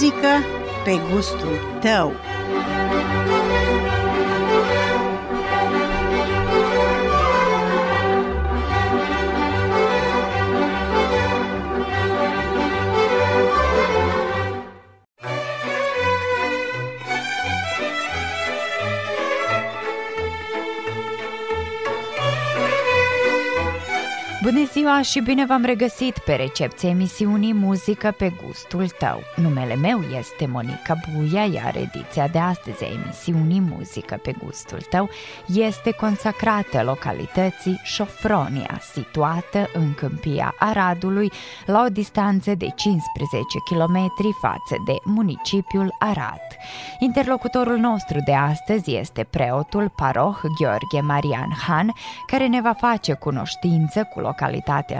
Muzică pe gustul. Bună ziua și bine v-am regăsit pe recepția emisiunii Muzică pe gustul tău. Numele meu este Monica Buia, iar ediția de astăzi a emisiunii Muzică pe gustul tău este consacrată localității Șofronia, situată în câmpia Aradului, la o distanță de 15 km față de municipiul Arad. Interlocutorul nostru de astăzi este preotul paroh Gheorghe Marian Han, care ne va face cunoștință cu localitatea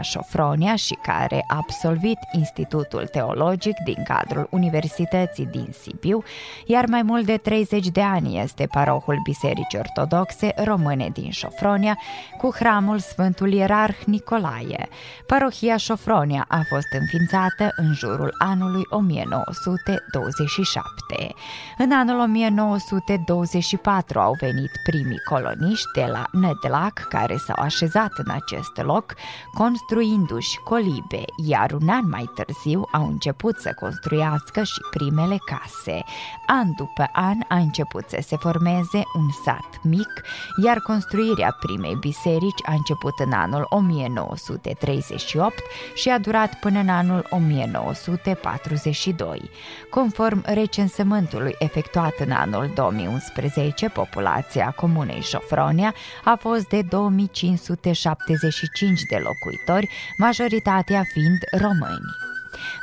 Șofronia și care a absolvit Institutul Teologic din cadrul Universității din Sibiu, iar mai mult de 30 de ani este parohul Bisericii Ortodoxe Române din Șofronia, cu hramul Sfântul Ierarh Nicolae. Parohia Șofronia a fost înființată în jurul anului 1927. În anul 1924 au venit primii coloniști de la Nădlac care s-au așezat în acest loc, construindu-și colibe, iar un an mai târziu au început să construiască și primele case. An după an a început să se formeze un sat mic, iar construirea primei biserici a început în anul 1938 și a durat până în anul 1942. Conform recensământului efectuat în anul 2011, populația comunei Șofronia a fost de 2575 de locuitori, majoritatea fiind români.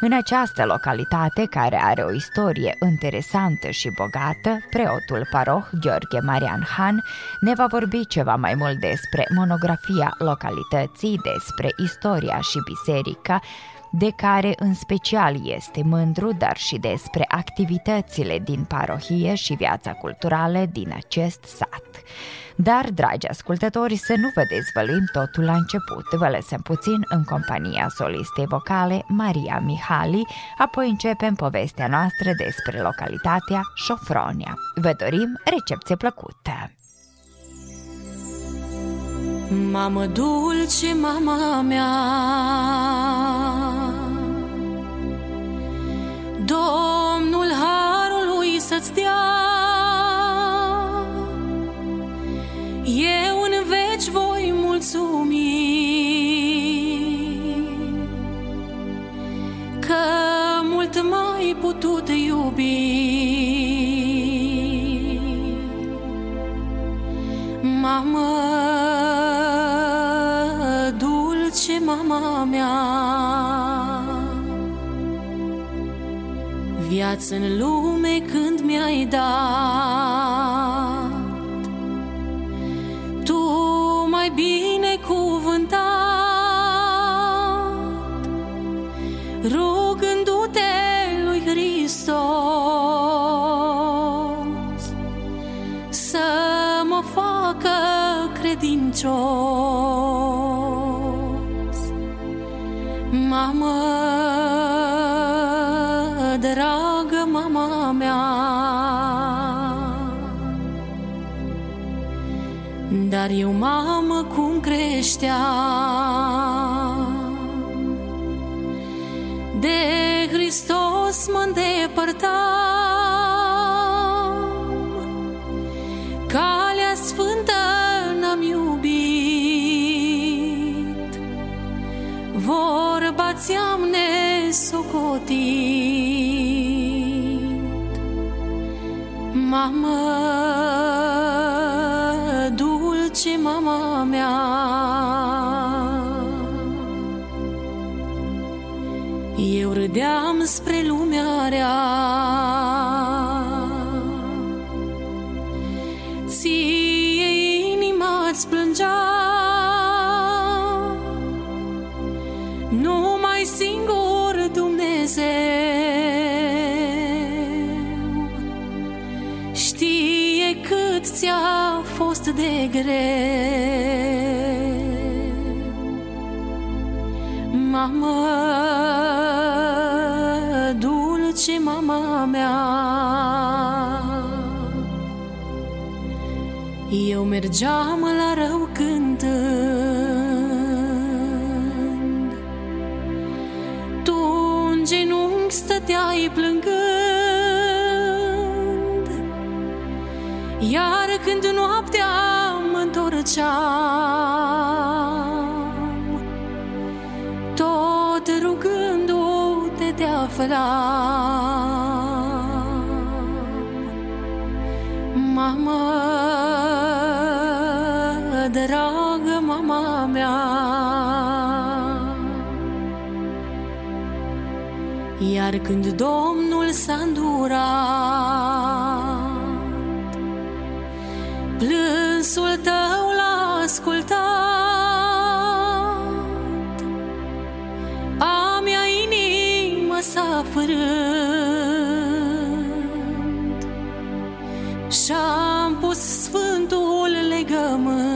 În această localitate, care are o istorie interesantă și bogată, preotul paroh Gheorghe Marian Han ne va vorbi ceva mai mult despre monografia localității, despre istoria și biserica, de care în special este mândru, dar și despre activitățile din parohie și viața culturală din acest sat. Dar, dragi ascultători, să nu vă dezvăluim totul la început. Vă lăsăm puțin în compania solistei vocale Maria Mihali, apoi începem povestea noastră despre localitatea Șofronia. Vă dorim recepție plăcută! Mamă dulce, mama mea. Domnul Harului să-ți dea. Eu în veci voi mulțumi. Că mult mai putut iubi Viață în lume când mi-ai dat Dar eu, mamă, cum creștea De Hristos mă îndepărtam mergeam la rău cântând. Tu în genunchi stăteai plângând. Iar când noaptea mă întorceam Tot rugându-te te aflam Iar când Domnul s-a îndurat Plânsul tău l-a ascultat. A mea inimă s-a fărând Și-am pus sfântul legământ.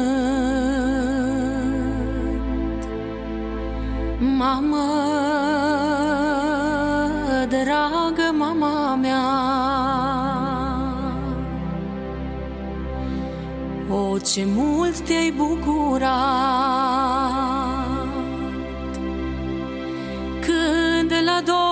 Mamă, ce mult te-ai bucurat. Când la Domnul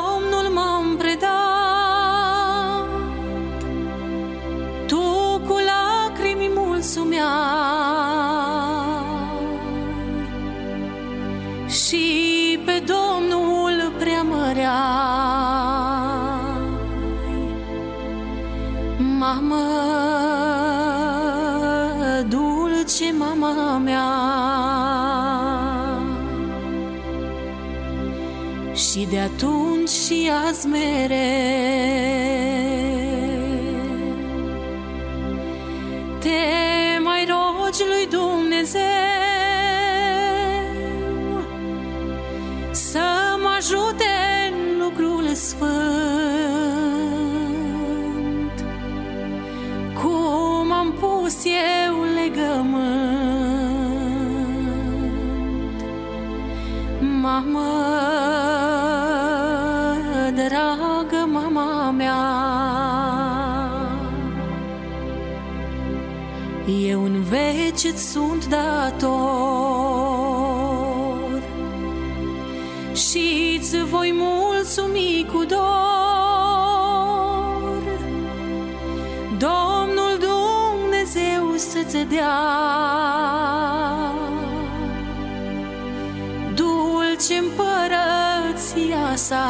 dulce mama mea. Și de atunci și azi mereu îți sunt dator. Și îți voi mulțumi cu dor. Domnul Dumnezeu să-ți dea Dulce împărăția sa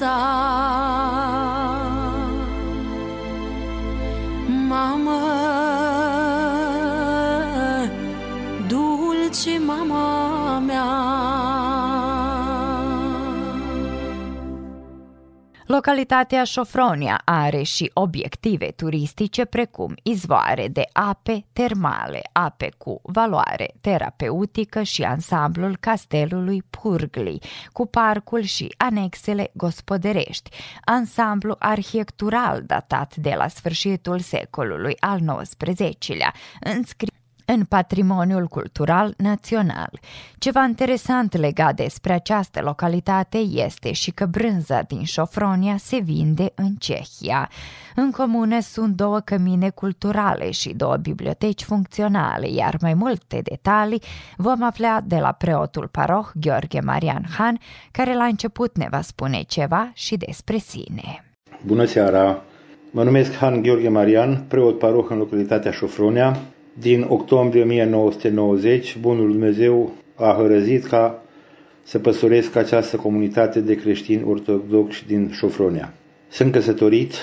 împărăția Localitatea Șofronia are și obiective turistice precum izvoare de ape termale, ape cu valoare terapeutică și ansamblul castelului Purgli, cu parcul și anexele gospodărești, ansamblu arhitectural datat de la sfârșitul secolului al XIX-lea, înscris în patrimoniul cultural național. Ceva interesant legat despre această localitate este și că brânza din Șofronia se vinde în Cehia. În comune sunt două cămine culturale și două biblioteci funcționale, iar mai multe detalii vom afla de la preotul paroh Gheorghe Marian Han, care la început ne va spune ceva și despre sine. Bună seara! Mă numesc Han Gheorghe Marian, preot paroh în localitatea Șofronia, din octombrie 1990, Bunul Dumnezeu a hărăzit ca să păstoresc această comunitate de creștini ortodoxi din Șofronia. Sunt căsătorit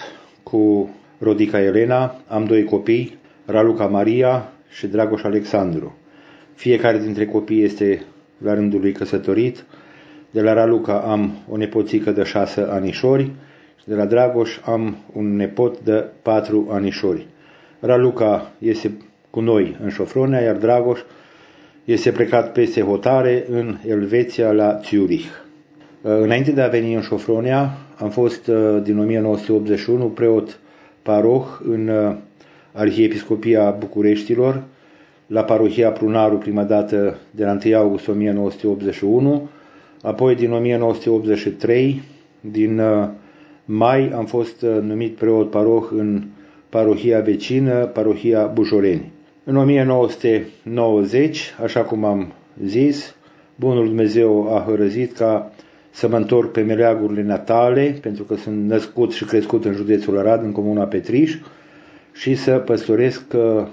cu Rodica Elena, am doi copii, Raluca Maria și Dragoș Alexandru. Fiecare dintre copii este la rândul lui căsătorit. De la Raluca am o nepoțică de șase anișori și de la Dragoș am un nepot de patru anișori. Raluca este cu noi în Șofronia, iar Dragoș este plecat peste hotare în Elveția la Zurich. Înainte de a veni în Șofronia, am fost din 1981 preot paroh în Arhiepiscopia Bucureștilor, la parohia Prunaru prima dată de la 1 august 1981, apoi din 1983, din uh, mai, am fost uh, numit preot paroh în parohia vecină, parohia Bujoreni. În 1990, așa cum am zis, Bunul Dumnezeu a hărăzit ca să mă întorc pe meleagurile natale, pentru că sunt născut și crescut în județul Arad, în comuna Petriș, și să păstoresc uh,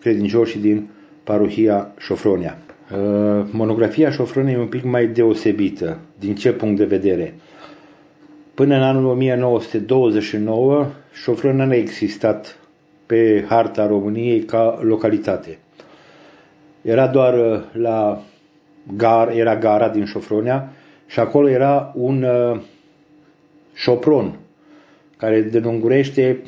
credincioșii din parohia Șofronia. Uh, monografia Șofronia e un pic mai deosebită. Din ce punct de vedere? Până în anul 1929, Șofronia nu a existat pe harta României ca localitate. Era doar uh, la gar, era gara din Șofronia și acolo era un uh, șopron care denungurește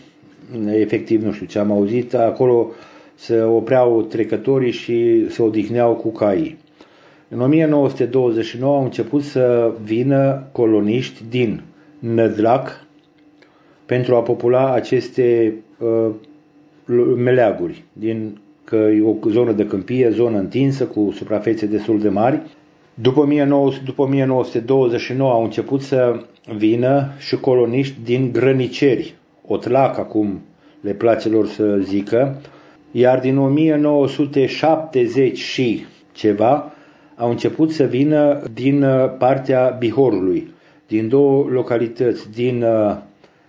efectiv nu știu ce am auzit, acolo se opreau trecătorii și se odihneau cu caii. În 1929 au început să vină coloniști din Nădlac pentru a popula aceste uh, meleaguri, din că e o zonă de câmpie, zonă întinsă, cu suprafețe destul de mari. După, 19, după 1929 au început să vină și coloniști din grăniceri, Otlac acum le place lor să zică, iar din 1970 și ceva au început să vină din uh, partea Bihorului, din două localități, din uh,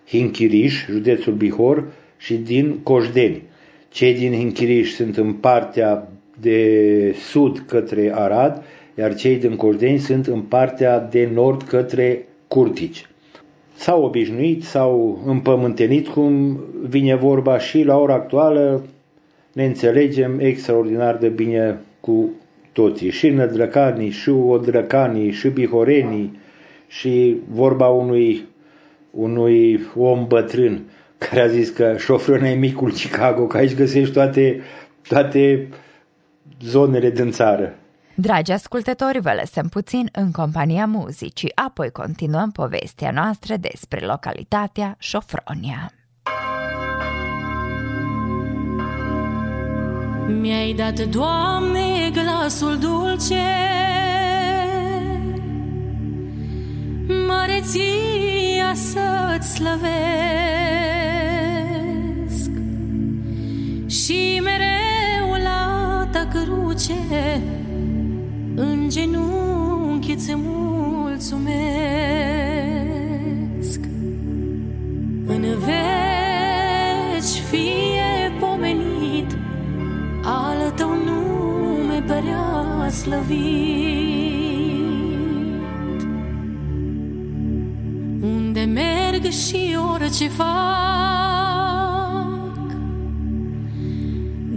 Hinchiriș, județul Bihor, și din Coșdeni. Cei din Hinchiriș sunt în partea de sud către Arad, iar cei din Coșdeni sunt în partea de nord către Curtici. S-au obișnuit, s-au împământenit, cum vine vorba și la ora actuală. Ne înțelegem extraordinar de bine cu toții, și nădrăcanii, și odrăcanii, și bihorenii, și vorba unui, unui om bătrân care a zis că șofrul e micul Chicago, că aici găsești toate, toate zonele din țară. Dragi ascultători, vă lăsăm puțin în compania muzicii, apoi continuăm povestea noastră despre localitatea Șofronia. Mi-ai dat, Doamne, glasul dulce Măreția să-ți slăvesc Și mereu la ta cruce în genunchi îți mulțumesc. În veci fie pomenit Al tău nume părea slăvit. Unde merg și orice fac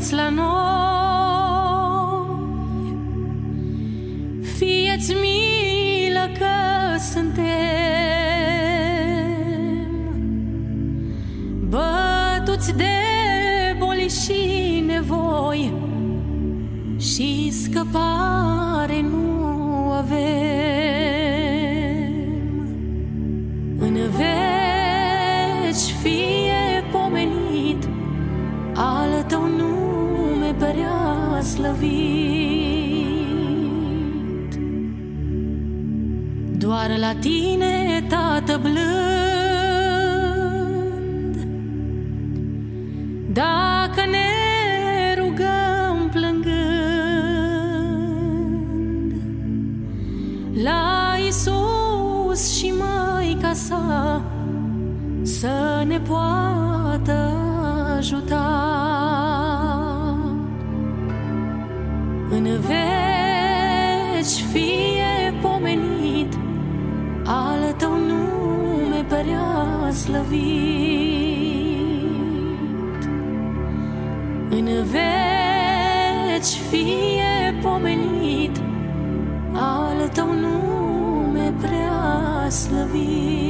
uiți la the blue slăvit. În veci fie pomenit Al tău nume prea slăvit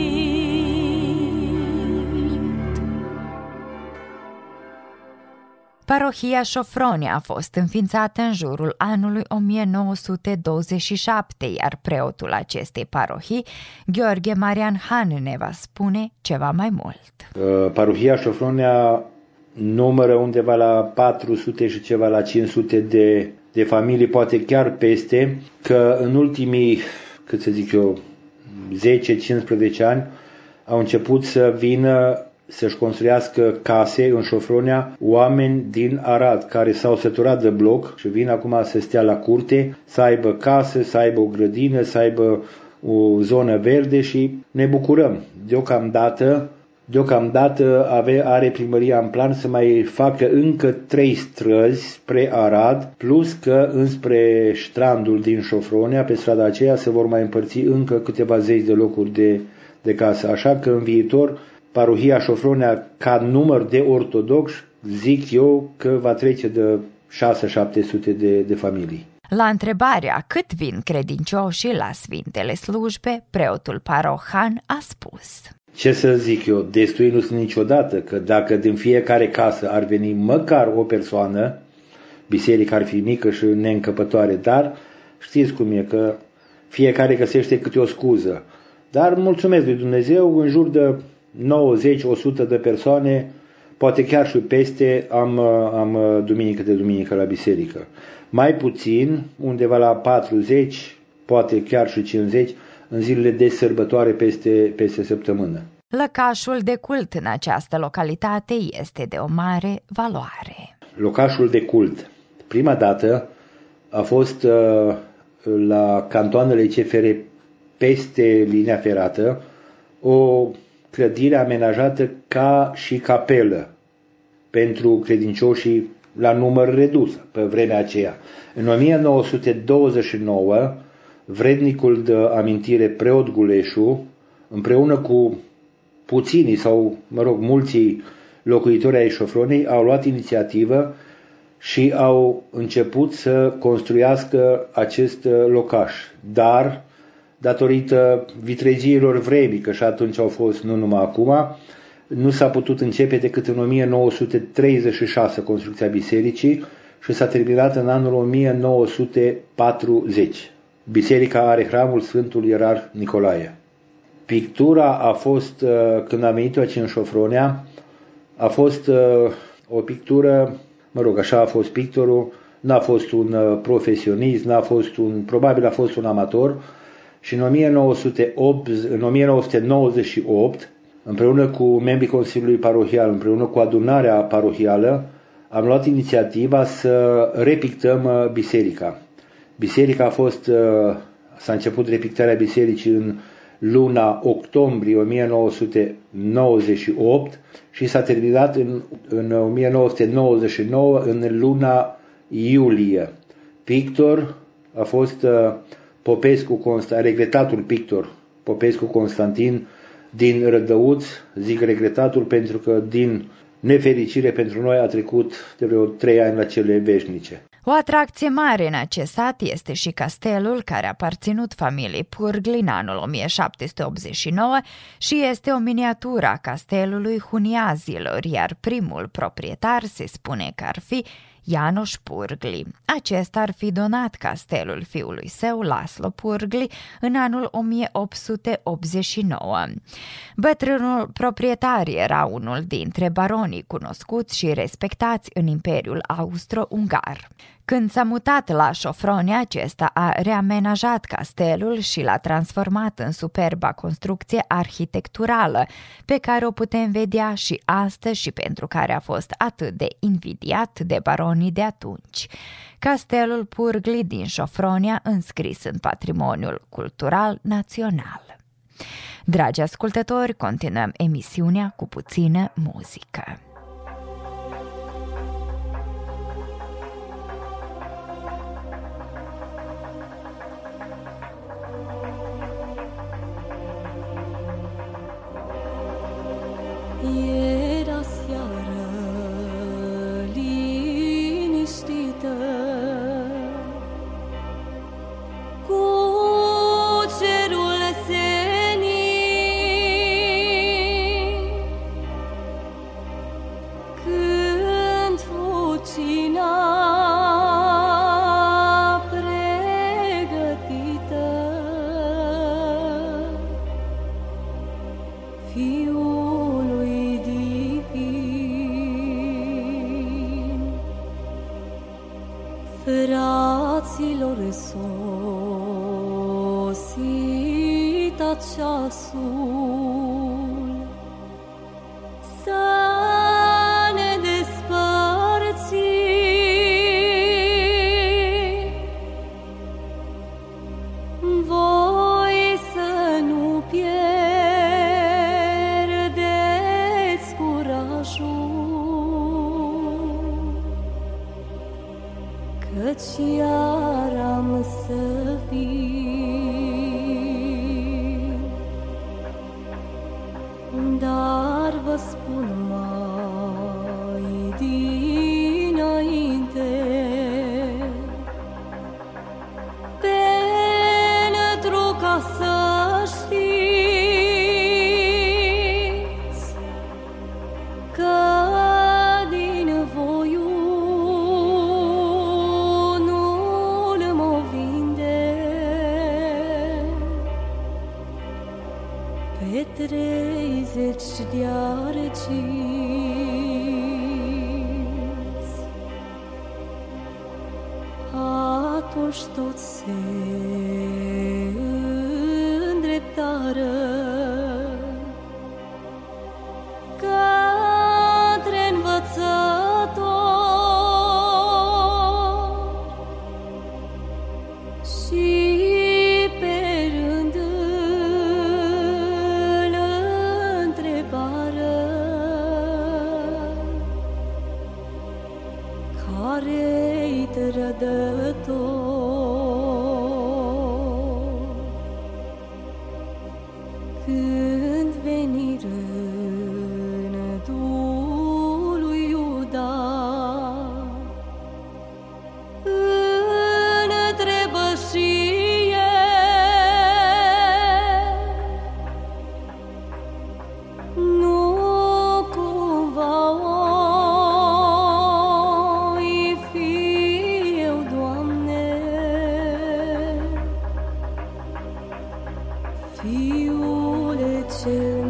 Parohia Șofronia a fost înființată în jurul anului 1927, iar preotul acestei parohii, Gheorghe Marian Han, ne va spune ceva mai mult. Uh, parohia Șofronia numără undeva la 400 și ceva la 500 de, de familii, poate chiar peste, că în ultimii, cât să zic eu, 10-15 ani au început să vină să-și construiască case în Șofronia oameni din Arad care s-au săturat de bloc și vin acum să stea la curte, să aibă casă, să aibă o grădină, să aibă o zonă verde și ne bucurăm. Deocamdată Deocamdată ave, are primăria în plan să mai facă încă trei străzi spre Arad, plus că înspre strandul din Șofronia, pe strada aceea, se vor mai împărți încă câteva zeci de locuri de, de casă. Așa că în viitor, parohia Șofronia, ca număr de ortodoxi, zic eu că va trece de 6-700 de, de familii. La întrebarea cât vin credincioșii la Sfintele Slujbe, preotul Parohan a spus ce să zic eu, destui nu sunt niciodată, că dacă din fiecare casă ar veni măcar o persoană, biserica ar fi mică și neîncăpătoare, dar știți cum e, că fiecare găsește câte o scuză. Dar mulțumesc lui Dumnezeu, în jur de 90-100 de persoane, poate chiar și peste, am, am duminică de duminică la biserică. Mai puțin, undeva la 40, poate chiar și 50, în zilele de sărbătoare peste, peste săptămână. Lăcașul de cult în această localitate este de o mare valoare. Locașul de cult. Prima dată a fost uh, la cantoanele CFR peste linia ferată o clădire amenajată ca și capelă pentru credincioșii la număr redus pe vremea aceea. În 1929 vrednicul de amintire preot Guleșu, împreună cu puținii sau, mă rog, mulții locuitori ai Șofronei, au luat inițiativă și au început să construiască acest uh, locaș. Dar, datorită vitregiilor vremii, că și atunci au fost, nu numai acum, nu s-a putut începe decât în 1936 construcția bisericii și s-a terminat în anul 1940. Biserica are hramul Sfântul Ierarh Nicolae. Pictura a fost, uh, când am venit aici în Șofronea, a fost uh, o pictură, mă rog, așa a fost pictorul, n-a fost un uh, profesionist, n-a fost un, probabil a fost un amator și în, 1908, în 1998, împreună cu membrii Consiliului Parohial, împreună cu adunarea parohială, am luat inițiativa să repictăm biserica. Biserica a fost, uh, s-a început repictarea bisericii în luna octombrie 1998 și s-a terminat în, în 1999 în luna iulie. Pictor a fost uh, Popescu Constant, regretatul pictor Popescu Constantin din Rădăuț, zic regretatul pentru că din nefericire pentru noi a trecut de vreo trei ani la cele veșnice. O atracție mare în acest sat este și castelul care a aparținut familiei Purgli în anul 1789 și este o miniatură a castelului Huniazilor, iar primul proprietar se spune că ar fi Janoș Purgli. Acesta ar fi donat castelul fiului său, Laslo Purgli, în anul 1889. Bătrânul proprietar era unul dintre baronii cunoscuți și respectați în Imperiul Austro-Ungar. Când s-a mutat la Șofronia, acesta a reamenajat castelul și l-a transformat în superba construcție arhitecturală, pe care o putem vedea și astăzi și pentru care a fost atât de invidiat de baronii de atunci. Castelul Purgli din Șofronia, înscris în patrimoniul cultural național. Dragi ascultători, continuăm emisiunea cu puțină muzică. yeah. Fiul cel mare.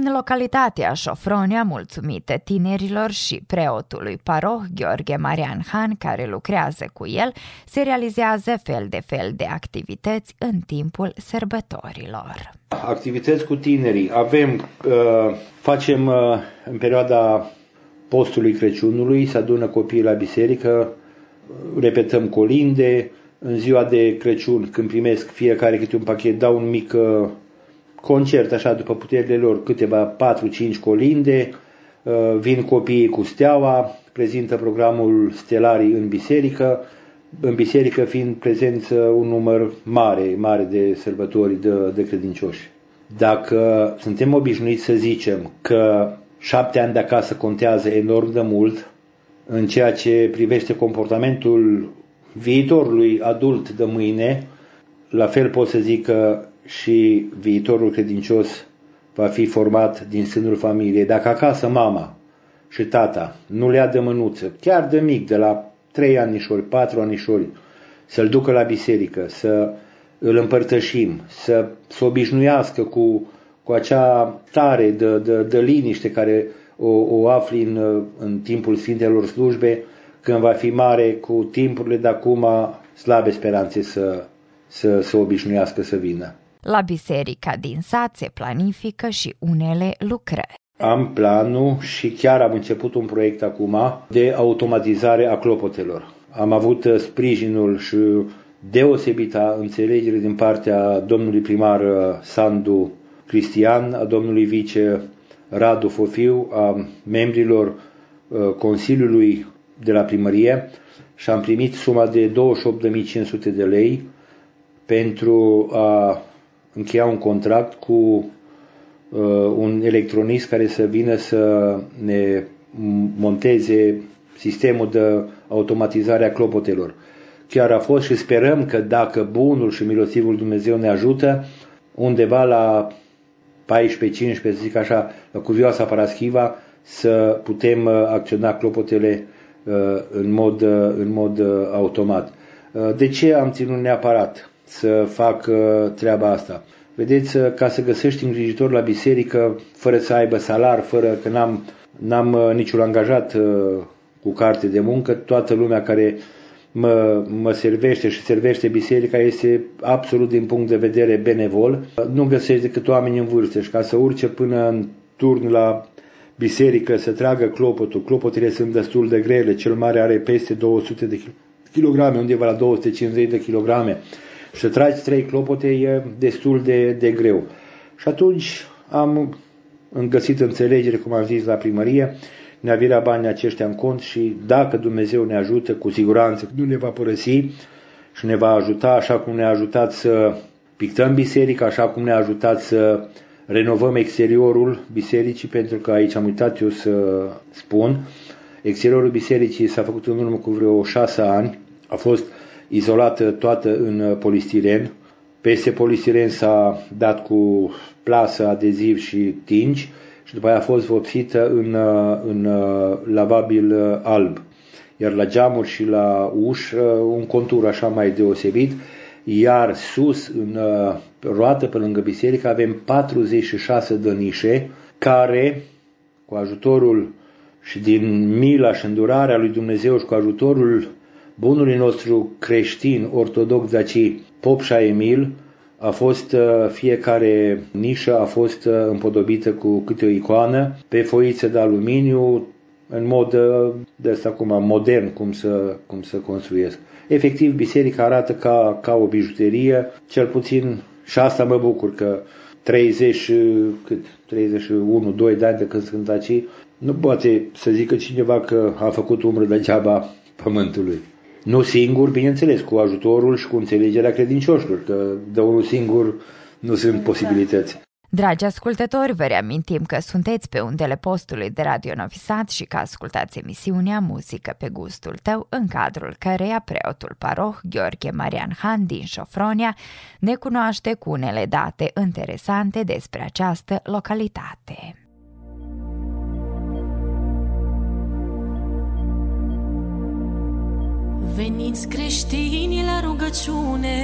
În localitatea Șofronia, mulțumită tinerilor și preotului paroh Gheorghe Marian Han, care lucrează cu el, se realizează fel de fel de activități în timpul sărbătorilor. Activități cu tinerii. Avem, uh, facem uh, în perioada postului Crăciunului, se adună copiii la biserică, repetăm colinde, în ziua de Crăciun, când primesc fiecare câte un pachet, dau un mic uh, concert, așa, după puterile lor, câteva 4-5 colinde, uh, vin copiii cu steaua, prezintă programul stelarii în biserică, în biserică fiind prezent un număr mare, mare de sărbători de, de credincioși. Dacă suntem obișnuiți să zicem că șapte ani de acasă contează enorm de mult în ceea ce privește comportamentul viitorului adult de mâine, la fel pot să zic că și viitorul credincios va fi format din sânul familiei. Dacă acasă mama și tata nu le ia de mânuță, chiar de mic, de la 3 anișori, 4 anișori, să-l ducă la biserică, să îl împărtășim, să se obișnuiască cu, cu acea tare de, de, de liniște care o, o afli în, în timpul Sfintelor Slujbe, când va fi mare cu timpurile de acum, slabe speranțe să, să, să obișnuiască să vină. La biserica din sat se planifică și unele lucrări. Am planul și chiar am început un proiect acum de automatizare a clopotelor. Am avut uh, sprijinul și deosebita înțelegere din partea domnului primar uh, Sandu Cristian, a domnului vice Radu Fofiu, a membrilor uh, Consiliului de la primărie și am primit suma de 28.500 de lei pentru a încheia un contract cu uh, un electronist care să vină să ne monteze sistemul de automatizare a clopotelor. Chiar a fost și sperăm că dacă bunul și milosivul Dumnezeu ne ajută, undeva la 14-15, să zic așa, la cuvioasa Paraschiva, să putem uh, acționa clopotele uh, în mod, uh, în mod automat. De ce am ținut neapărat să fac treaba asta? Vedeți, ca să găsești îngrijitor la biserică, fără să aibă salar, fără că n-am, n-am niciun angajat cu carte de muncă, toată lumea care mă, mă servește și servește biserica este absolut din punct de vedere benevol. Nu găsești decât oameni în vârstă și ca să urce până în turn la biserică să tragă clopotul. Clopotele sunt destul de grele, cel mare are peste 200 de kilograme, undeva la 250 de kilograme. Și să tragi trei clopote e destul de, de greu. Și atunci am găsit înțelegere, cum am zis, la primărie ne avirea banii aceștia în cont și dacă Dumnezeu ne ajută, cu siguranță nu ne va părăsi și ne va ajuta așa cum ne-a ajutat să pictăm biserica, așa cum ne-a ajutat să renovăm exteriorul bisericii, pentru că aici am uitat eu să spun, exteriorul bisericii s-a făcut în urmă cu vreo șase ani, a fost izolată toată în polistiren, peste polistiren s-a dat cu plasă, adeziv și tingi, și după aia a fost vopsită în, uh, în uh, lavabil uh, alb. Iar la geamuri și la uș un contur așa mai deosebit, iar sus în roată pe lângă biserică avem 46 de nișe care cu ajutorul și din mila și îndurarea lui Dumnezeu și cu ajutorul bunului nostru creștin ortodox daci Popșa Emil, a fost uh, fiecare nișă a fost uh, împodobită cu câte o icoană pe foițe de aluminiu în mod uh, de asta acum modern cum să, cum să construiesc. Efectiv, biserica arată ca, ca o bijuterie, cel puțin și asta mă bucur că 30, cât, 31, 2 de ani de când sunt aici, nu poate să zică cineva că a făcut umbră degeaba pământului. Nu singur, bineînțeles, cu ajutorul și cu înțelegerea credincioșilor, că de unul singur nu sunt posibilități. Dragi ascultători, vă reamintim că sunteți pe undele postului de Radio Novisat și că ascultați emisiunea Muzică pe gustul tău, în cadrul căreia preotul paroh Gheorghe Marian Han din Șofronia ne cunoaște cu unele date interesante despre această localitate. Veniți creștini la rugăciune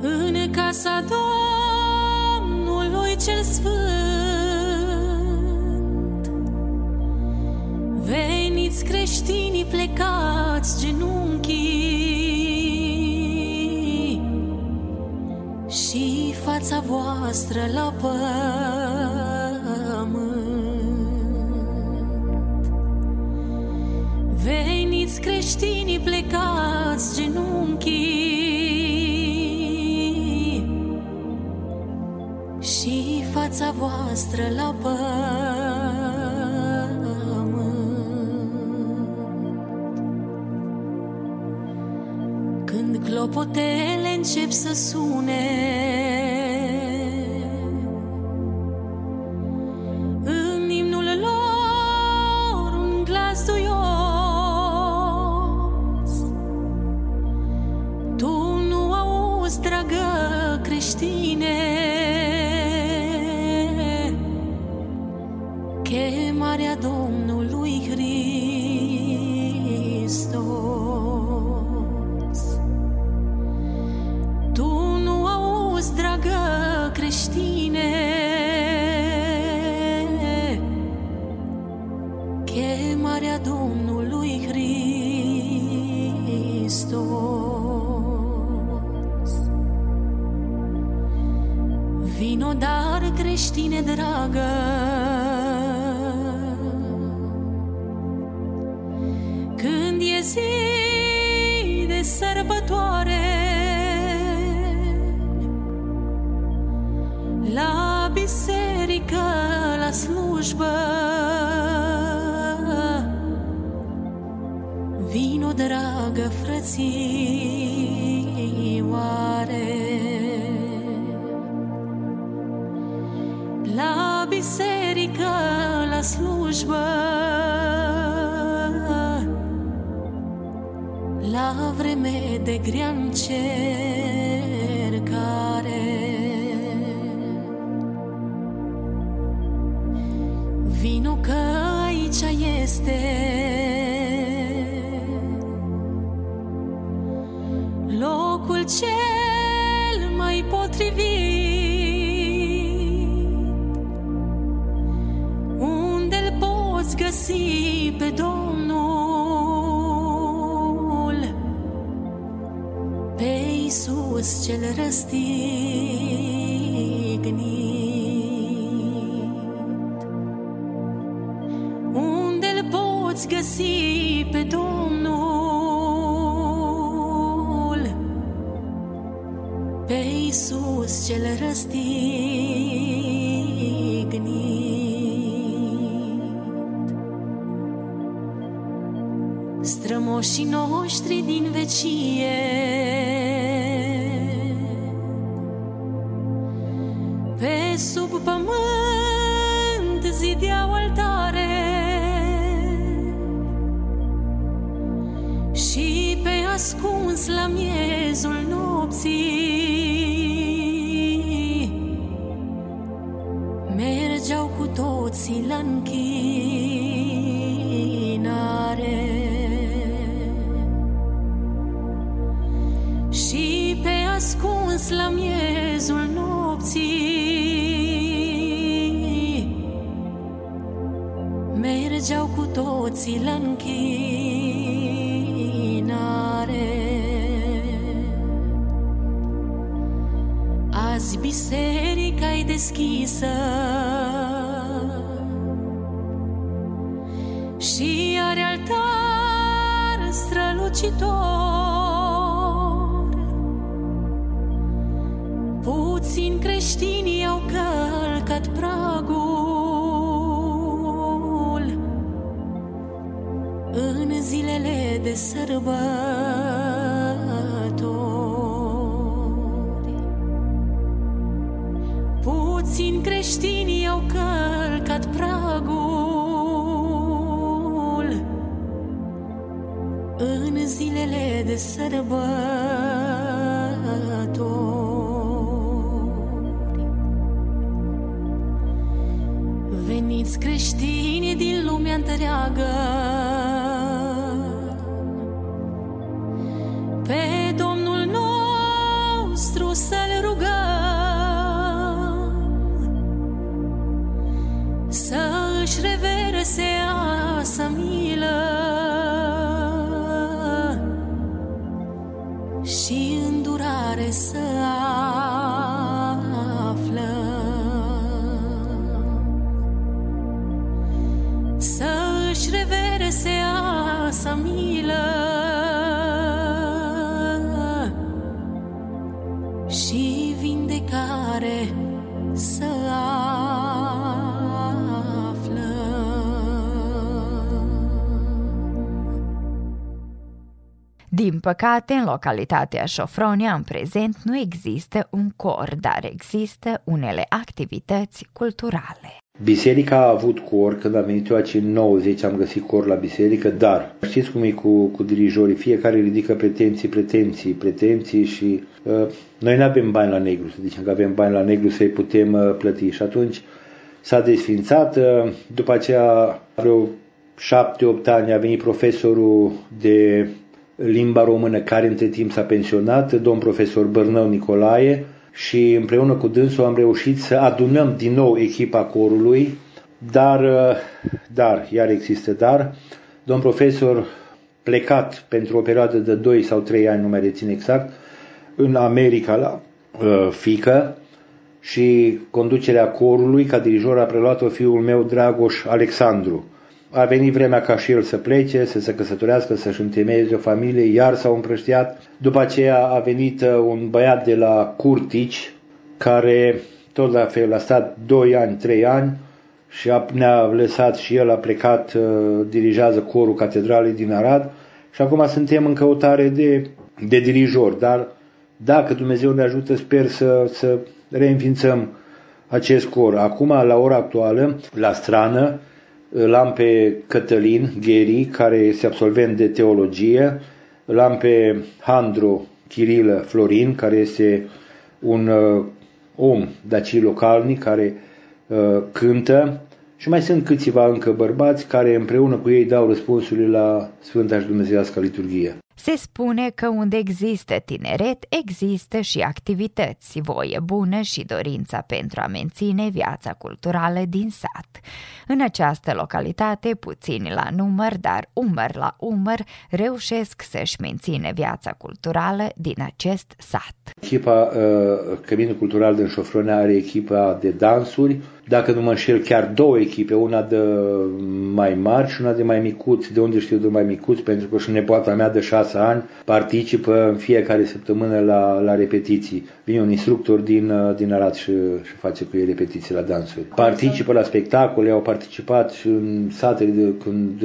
În casa Domnului cel sfânt. Veniți creștinii plecați genunchii și fața voastră la pământ. Veniți creștinii plecați genunchii și fața voastră la pământ. Când clopotele încep să sune Chemarea Domnului Hristos Locul cel mai potrivit. Unde-l poți găsi pe Domnul? Pe Iisus cel răstignit pământ zideau altare. Și pe ascuns la miezul nopții Mergeau cu toții la închinare Mergeau cu toții la închinare. Azi biserica e deschisă sărbători. Puțini creștini au călcat pragul În zilele de sărbători Din păcate, în localitatea Șofronia, în prezent, nu există un cor, dar există unele activități culturale. Biserica a avut cor, când am venit eu aici în 90 am găsit cor la biserică, dar știți cum e cu, cu dirijorii, fiecare ridică pretenții, pretenții, pretenții și uh, noi nu avem bani la negru, să zicem că avem bani la negru să-i putem uh, plăti. Și atunci s-a desfințat, uh, după aceea vreo șapte-opt ani a venit profesorul de limba română care între timp s-a pensionat, domn profesor Bărnău Nicolae și împreună cu dânsul am reușit să adunăm din nou echipa corului, dar, dar, iar există dar, domn profesor plecat pentru o perioadă de 2 sau 3 ani, nu mai rețin exact, în America la uh, fică și conducerea corului ca dirijor a preluat-o fiul meu Dragoș Alexandru a venit vremea ca și el să plece, să se căsătorească, să-și întemeieze o familie, iar s-au împrăștiat. După aceea a venit uh, un băiat de la Curtici, care tot la fel a stat 2 ani, 3 ani și a, ne-a lăsat și el, a plecat, uh, dirigează corul catedralei din Arad și acum suntem în căutare de, de dirijor, dar dacă Dumnezeu ne ajută, sper să, să reînființăm acest cor. Acum, la ora actuală, la strană, îl am pe Cătălin Gheri, care este absolvent de teologie, îl am pe Handro Chirilă Florin, care este un uh, om daci localnic care uh, cântă și mai sunt câțiva încă bărbați care împreună cu ei dau răspunsurile la Sfânta și Dumnezeiască Liturghie. Se spune că unde există tineret, există și activități, voie bună și dorința pentru a menține viața culturală din sat. În această localitate, puțini la număr, dar umăr la umăr, reușesc să-și menține viața culturală din acest sat. Echipa uh, Căminul Cultural din Șofronea are echipa de dansuri, dacă nu mă înșel, chiar două echipe, una de mai mari și una de mai micuți. De unde știu de mai micuți? Pentru că și nepoata mea de șase ani participă în fiecare săptămână la, la repetiții. Vine un instructor din, din Arad și, și face cu ei repetiții la dansuri. Participă la spectacole, au participat și în satele de, când,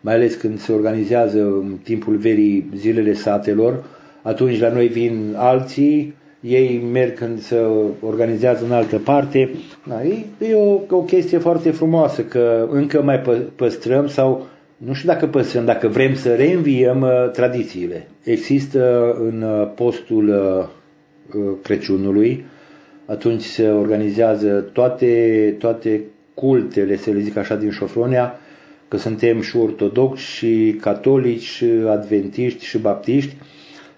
mai ales când se organizează în timpul verii zilele satelor, atunci la noi vin alții, ei merg când se organizează în altă parte. Da, e, e o, o chestie foarte frumoasă că încă mai păstrăm sau nu știu dacă păstrăm, dacă vrem să reînviem uh, tradițiile. Există în uh, postul uh, uh, Crăciunului, atunci se organizează toate, toate cultele, să le zic așa, din Șofronia, că suntem și ortodoxi, și catolici, și adventiști, și baptiști,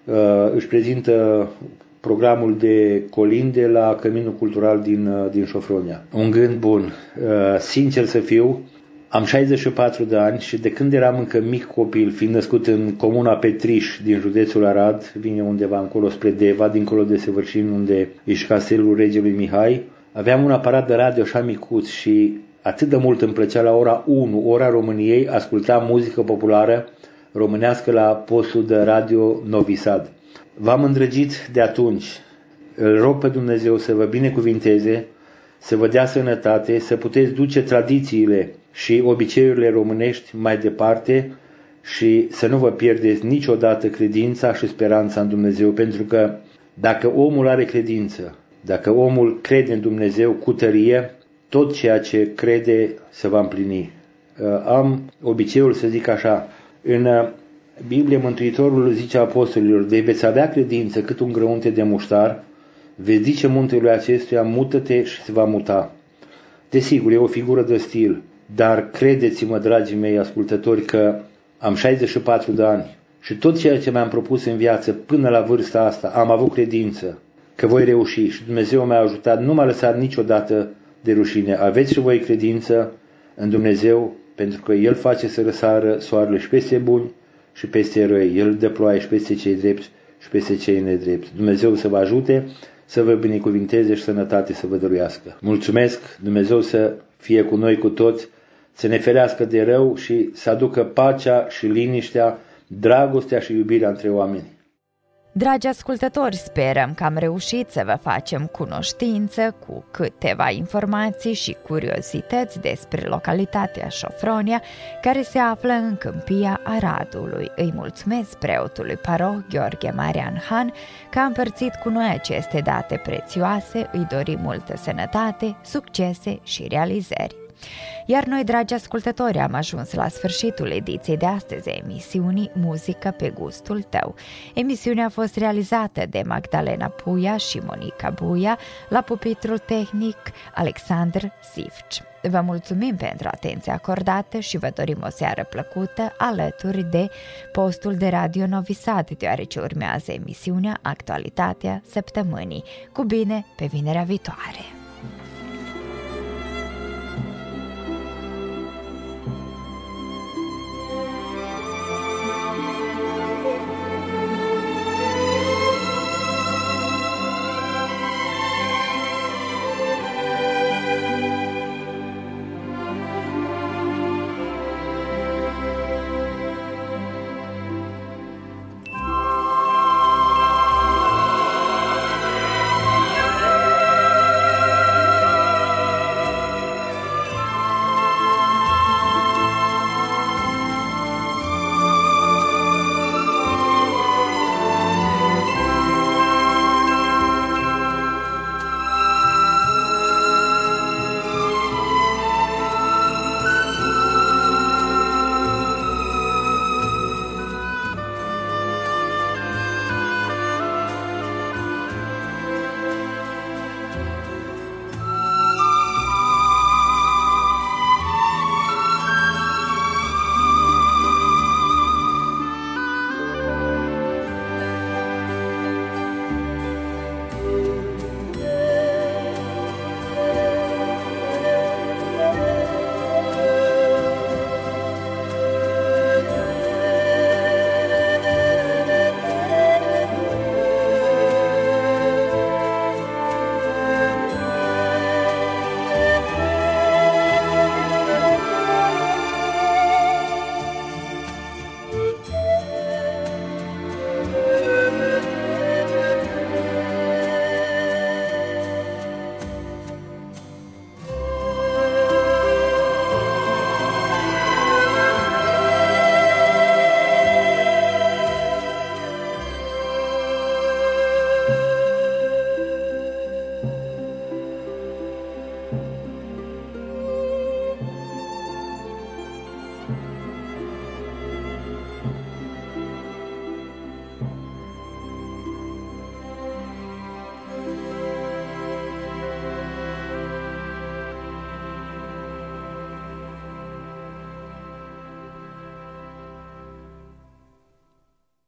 uh, își prezintă programul de colinde la Căminul Cultural din, uh, din Șofronia. Un gând bun. Uh, sincer să fiu, am 64 de ani și de când eram încă mic copil, fiind născut în comuna Petriș din județul Arad, vine undeva încolo spre Deva, dincolo de Săvârșin, unde ești castelul regelui Mihai, aveam un aparat de radio așa micuț și atât de mult îmi plăcea la ora 1, ora României, ascultam muzică populară românească la postul de radio Novi Sad. V-am îndrăgit de atunci. Îl rog pe Dumnezeu să vă binecuvinteze, să vă dea sănătate, să puteți duce tradițiile și obiceiurile românești mai departe și să nu vă pierdeți niciodată credința și speranța în Dumnezeu, pentru că dacă omul are credință, dacă omul crede în Dumnezeu cu tărie, tot ceea ce crede se va împlini. Uh, am obiceiul să zic așa, în uh, Biblie Mântuitorul zice apostolilor, de veți avea credință cât un grăunte de muștar, veți zice muntelui acestuia, mută-te și se va muta. Desigur, e o figură de stil, dar credeți-mă, dragii mei ascultători, că am 64 de ani și tot ceea ce mi-am propus în viață până la vârsta asta, am avut credință că voi reuși și Dumnezeu m-a ajutat, nu m-a lăsat niciodată de rușine. Aveți și voi credință în Dumnezeu, pentru că El face să răsară soarele și peste buni și peste răi. El dă ploaie și peste cei drepți și peste cei nedrepti. Dumnezeu să vă ajute, să vă binecuvinteze și sănătate să vă dăruiască. Mulțumesc, Dumnezeu să fie cu noi cu toți, să ne ferească de rău și să aducă pacea și liniștea, dragostea și iubirea între oameni. Dragi ascultători, sperăm că am reușit să vă facem cunoștință cu câteva informații și curiozități despre localitatea Șofronia, care se află în câmpia Aradului. Îi mulțumesc preotului paroh Gheorghe Marian Han că a împărțit cu noi aceste date prețioase, îi dorim multă sănătate, succese și realizări. Iar noi, dragi ascultători, am ajuns la sfârșitul ediției de astăzi a emisiunii Muzică pe gustul tău. Emisiunea a fost realizată de Magdalena Puia și Monica Buia la pupitrul tehnic Alexandr Sifci. Vă mulțumim pentru atenția acordată și vă dorim o seară plăcută alături de postul de Radio Novi Sad, deoarece urmează emisiunea Actualitatea Săptămânii. Cu bine, pe vinerea viitoare!